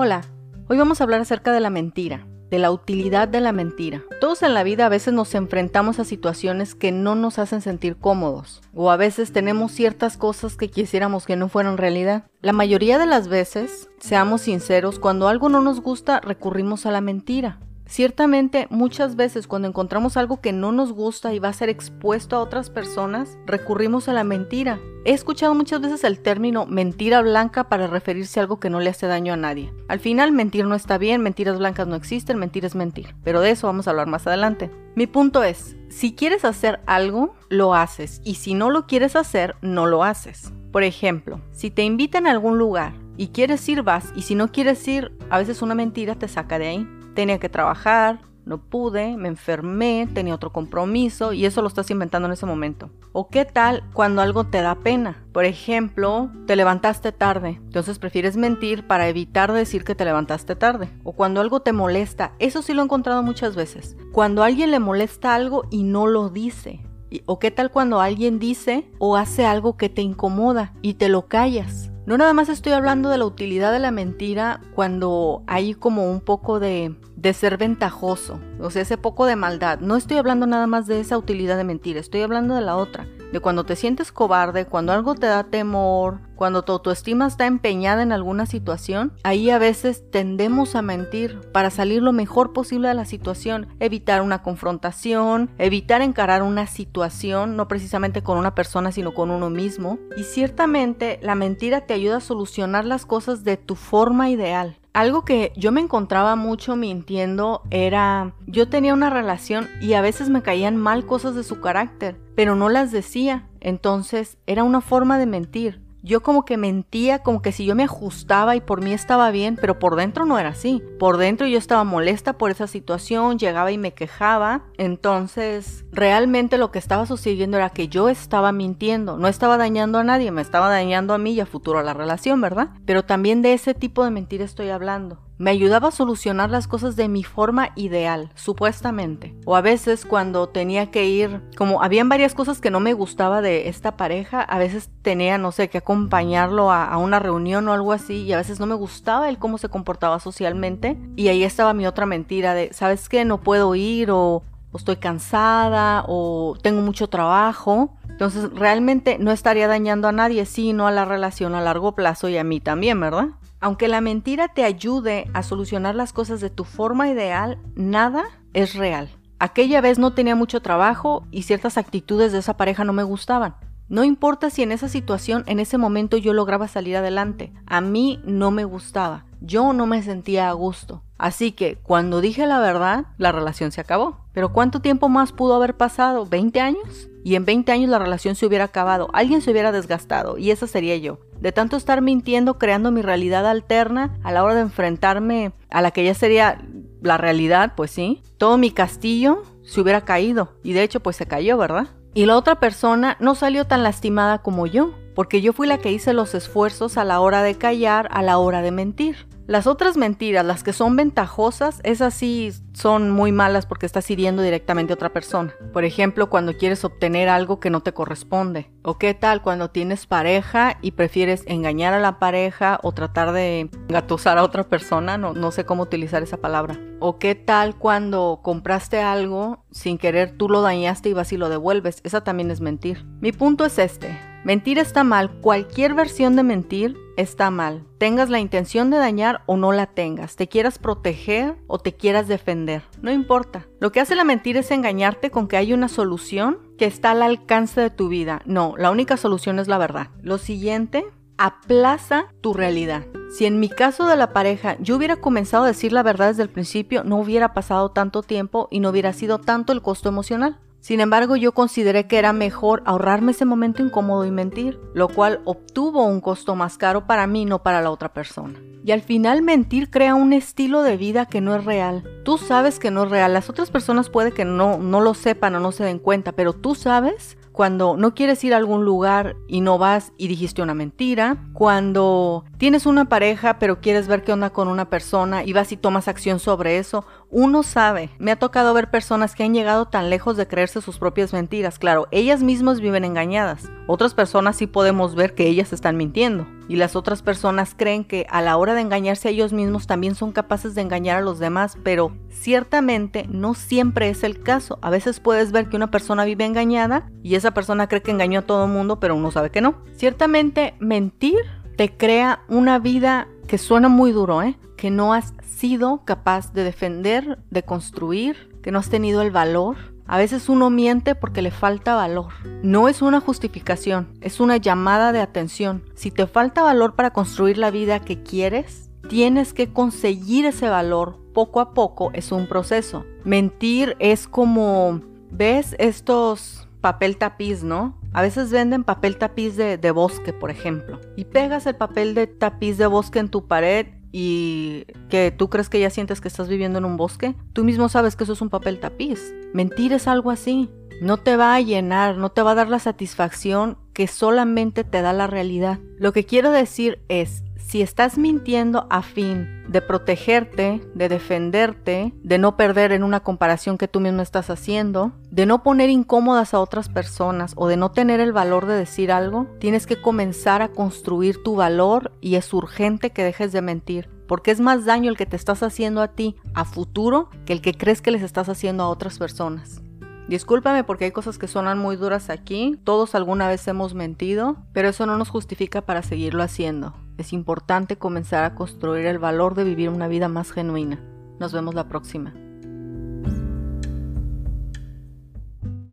Hola, hoy vamos a hablar acerca de la mentira, de la utilidad de la mentira. Todos en la vida a veces nos enfrentamos a situaciones que no nos hacen sentir cómodos, o a veces tenemos ciertas cosas que quisiéramos que no fueran realidad. La mayoría de las veces, seamos sinceros, cuando algo no nos gusta recurrimos a la mentira. Ciertamente, muchas veces cuando encontramos algo que no nos gusta y va a ser expuesto a otras personas, recurrimos a la mentira. He escuchado muchas veces el término mentira blanca para referirse a algo que no le hace daño a nadie. Al final, mentir no está bien, mentiras blancas no existen, mentir es mentir. Pero de eso vamos a hablar más adelante. Mi punto es, si quieres hacer algo, lo haces. Y si no lo quieres hacer, no lo haces. Por ejemplo, si te invitan a algún lugar y quieres ir, vas. Y si no quieres ir, a veces una mentira te saca de ahí tenía que trabajar, no pude, me enfermé, tenía otro compromiso y eso lo estás inventando en ese momento. ¿O qué tal cuando algo te da pena? Por ejemplo, te levantaste tarde, entonces prefieres mentir para evitar decir que te levantaste tarde. O cuando algo te molesta, eso sí lo he encontrado muchas veces. Cuando alguien le molesta algo y no lo dice. ¿O qué tal cuando alguien dice o hace algo que te incomoda y te lo callas? No nada más estoy hablando de la utilidad de la mentira cuando hay como un poco de, de ser ventajoso, o sea, ese poco de maldad. No estoy hablando nada más de esa utilidad de mentira, estoy hablando de la otra, de cuando te sientes cobarde, cuando algo te da temor, cuando tu autoestima está empeñada en alguna situación, ahí a veces tendemos a mentir para salir lo mejor posible de la situación, evitar una confrontación, evitar encarar una situación, no precisamente con una persona, sino con uno mismo. Y ciertamente la mentira te ayuda a solucionar las cosas de tu forma ideal. Algo que yo me encontraba mucho mintiendo era, yo tenía una relación y a veces me caían mal cosas de su carácter, pero no las decía. Entonces era una forma de mentir yo como que mentía, como que si yo me ajustaba y por mí estaba bien, pero por dentro no era así. Por dentro yo estaba molesta por esa situación, llegaba y me quejaba. Entonces, realmente lo que estaba sucediendo era que yo estaba mintiendo, no estaba dañando a nadie, me estaba dañando a mí y a futuro a la relación, ¿verdad? Pero también de ese tipo de mentira estoy hablando. Me ayudaba a solucionar las cosas de mi forma ideal, supuestamente. O a veces cuando tenía que ir, como habían varias cosas que no me gustaba de esta pareja, a veces tenía, no sé, que acompañarlo a, una reunión o algo así, y a veces no me gustaba él cómo se comportaba socialmente. Y ahí estaba mi otra mentira de, ¿sabes qué? No puedo ir o, o estoy cansada o tengo mucho trabajo. Entonces realmente no estaría dañando a nadie, sino a la relación a largo plazo y a mí también, ¿verdad? Aunque la mentira te ayude a solucionar las cosas de tu forma ideal, nada es real. Aquella vez no tenía mucho trabajo y ciertas actitudes de esa pareja no me gustaban. No importa si en esa situación, en ese momento yo lograba salir adelante. A mí no me gustaba. Yo no me sentía a gusto. Así que cuando dije la verdad, la relación se acabó. Pero ¿cuánto tiempo más pudo haber pasado? ¿20 años? Y en 20 años la relación se hubiera acabado, alguien se hubiera desgastado, y esa sería yo. De tanto estar mintiendo, creando mi realidad alterna, a la hora de enfrentarme a la que ya sería la realidad, pues sí, todo mi castillo se hubiera caído. Y de hecho, pues se cayó, ¿verdad? Y la otra persona no salió tan lastimada como yo, porque yo fui la que hice los esfuerzos a la hora de callar, a la hora de mentir. Las otras mentiras, las que son ventajosas, esas sí son muy malas porque estás hiriendo directamente a otra persona. Por ejemplo, cuando quieres obtener algo que no te corresponde. O qué tal cuando tienes pareja y prefieres engañar a la pareja o tratar de gatusar a otra persona, no, no sé cómo utilizar esa palabra. O qué tal cuando compraste algo sin querer tú lo dañaste y vas y lo devuelves. Esa también es mentir. Mi punto es este. Mentir está mal. Cualquier versión de mentir está mal. Tengas la intención de dañar o no la tengas. Te quieras proteger o te quieras defender. No importa. Lo que hace la mentira es engañarte con que hay una solución que está al alcance de tu vida. No, la única solución es la verdad. Lo siguiente, aplaza tu realidad. Si en mi caso de la pareja yo hubiera comenzado a decir la verdad desde el principio, no hubiera pasado tanto tiempo y no hubiera sido tanto el costo emocional. Sin embargo, yo consideré que era mejor ahorrarme ese momento incómodo y mentir, lo cual obtuvo un costo más caro para mí, no para la otra persona. Y al final mentir crea un estilo de vida que no es real. Tú sabes que no es real, las otras personas puede que no, no lo sepan o no se den cuenta, pero tú sabes cuando no quieres ir a algún lugar y no vas y dijiste una mentira, cuando tienes una pareja pero quieres ver qué onda con una persona y vas y tomas acción sobre eso, uno sabe. Me ha tocado ver personas que han llegado tan lejos de creerse sus propias mentiras. Claro, ellas mismas viven engañadas. Otras personas sí podemos ver que ellas están mintiendo. Y las otras personas creen que a la hora de engañarse a ellos mismos también son capaces de engañar a los demás, pero ciertamente no siempre es el caso. A veces puedes ver que una persona vive engañada y esa persona cree que engañó a todo el mundo, pero uno sabe que no. Ciertamente mentir te crea una vida que suena muy duro, ¿eh? Que no has sido capaz de defender, de construir, que no has tenido el valor. A veces uno miente porque le falta valor. No es una justificación, es una llamada de atención. Si te falta valor para construir la vida que quieres, tienes que conseguir ese valor poco a poco. Es un proceso. Mentir es como, ¿ves estos papel tapiz, no? A veces venden papel tapiz de, de, bosque, por ejemplo, y pegas el papel de tapiz de bosque en tu pared y que tú crees que ya sientes que estás viviendo en un bosque, tú mismo sabes que eso es un papel tapiz. Mentir es algo así. No te va a llenar, no te va a dar la satisfacción que solamente te da la realidad. Lo que quiero decir es, si estás mintiendo a fin de protegerte, de defenderte, de no perder en una comparación que tú mismo estás haciendo, de no poner incómodas a otras personas o de no tener el valor de decir algo, tienes que comenzar a construir tu valor y es urgente que dejes de mentir. Porque es más daño el que te estás haciendo a ti a futuro que el que crees que les estás haciendo a otras personas. Discúlpame porque hay cosas que suenan muy duras aquí, todos alguna vez hemos mentido, pero eso no nos justifica para seguirlo haciendo. Es importante comenzar a construir el valor de vivir una vida más genuina. Nos vemos la próxima.